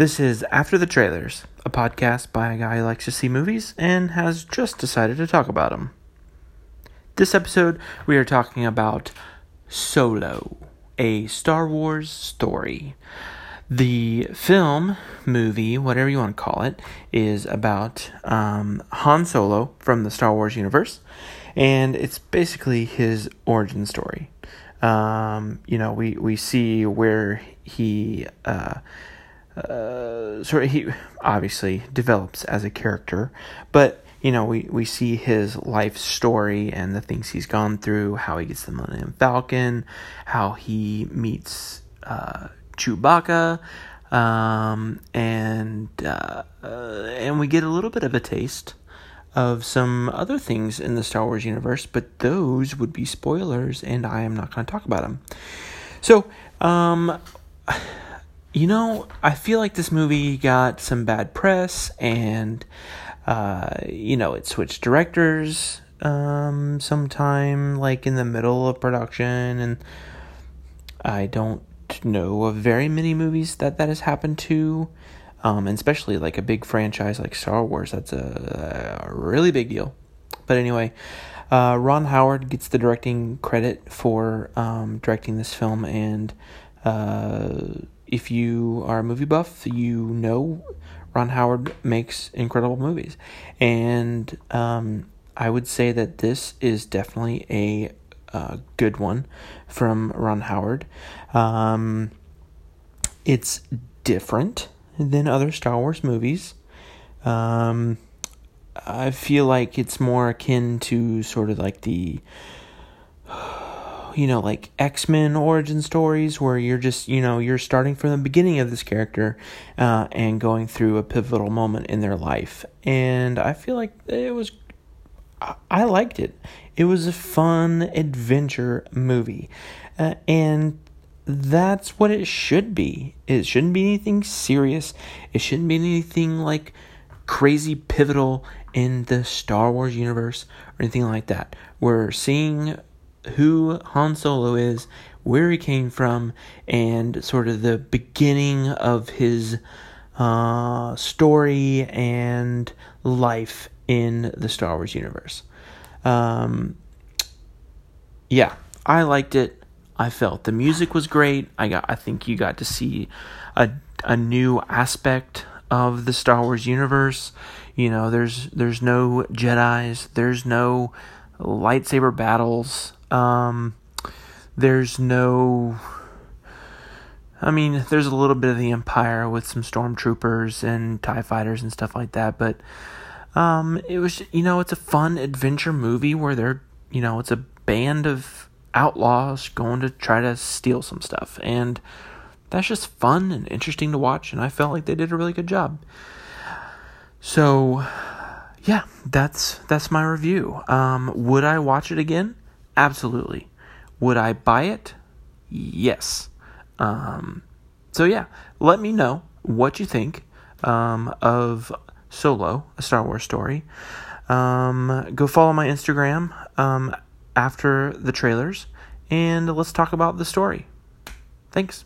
This is After the Trailers, a podcast by a guy who likes to see movies and has just decided to talk about them. This episode, we are talking about Solo, a Star Wars story. The film, movie, whatever you want to call it, is about um, Han Solo from the Star Wars universe, and it's basically his origin story. Um, you know, we, we see where he uh, uh, sort of he obviously develops as a character, but you know we, we see his life story and the things he's gone through, how he gets the Millennium Falcon, how he meets uh, Chewbacca, um, and uh, uh, and we get a little bit of a taste of some other things in the Star Wars universe, but those would be spoilers, and I am not going to talk about them. So, um, you know, I feel like this movie got some bad press, and uh, you know, it switched directors um, sometime, like in the middle of production, and I don't know of very many movies that that has happened to. Um, and especially like a big franchise like Star Wars, that's a, a really big deal. But anyway, uh, Ron Howard gets the directing credit for um, directing this film, and uh, if you are a movie buff, you know Ron Howard makes incredible movies, and um, I would say that this is definitely a, a good one from Ron Howard. Um, it's different than other Star Wars movies. Um, I feel like it's more akin to sort of like the, you know, like X Men origin stories where you're just, you know, you're starting from the beginning of this character uh, and going through a pivotal moment in their life. And I feel like it was, I liked it. It was a fun adventure movie. Uh, and that's what it should be. It shouldn't be anything serious. It shouldn't be anything like crazy pivotal in the Star Wars universe or anything like that. We're seeing who Han Solo is, where he came from, and sort of the beginning of his uh, story and life in the Star Wars universe. Um, yeah, I liked it. I felt the music was great. I got I think you got to see a a new aspect of the Star Wars universe. You know, there's there's no Jedi's, there's no lightsaber battles. Um there's no I mean, there's a little bit of the Empire with some stormtroopers and TIE fighters and stuff like that, but um, it was, you know, it's a fun adventure movie where they're, you know, it's a band of outlaws going to try to steal some stuff. And that's just fun and interesting to watch. And I felt like they did a really good job. So, yeah, that's that's my review. Um, would I watch it again? Absolutely. Would I buy it? Yes. Um, so yeah, let me know what you think um, of Solo, a Star Wars story. Um, go follow my Instagram um, after the trailers and let's talk about the story. Thanks.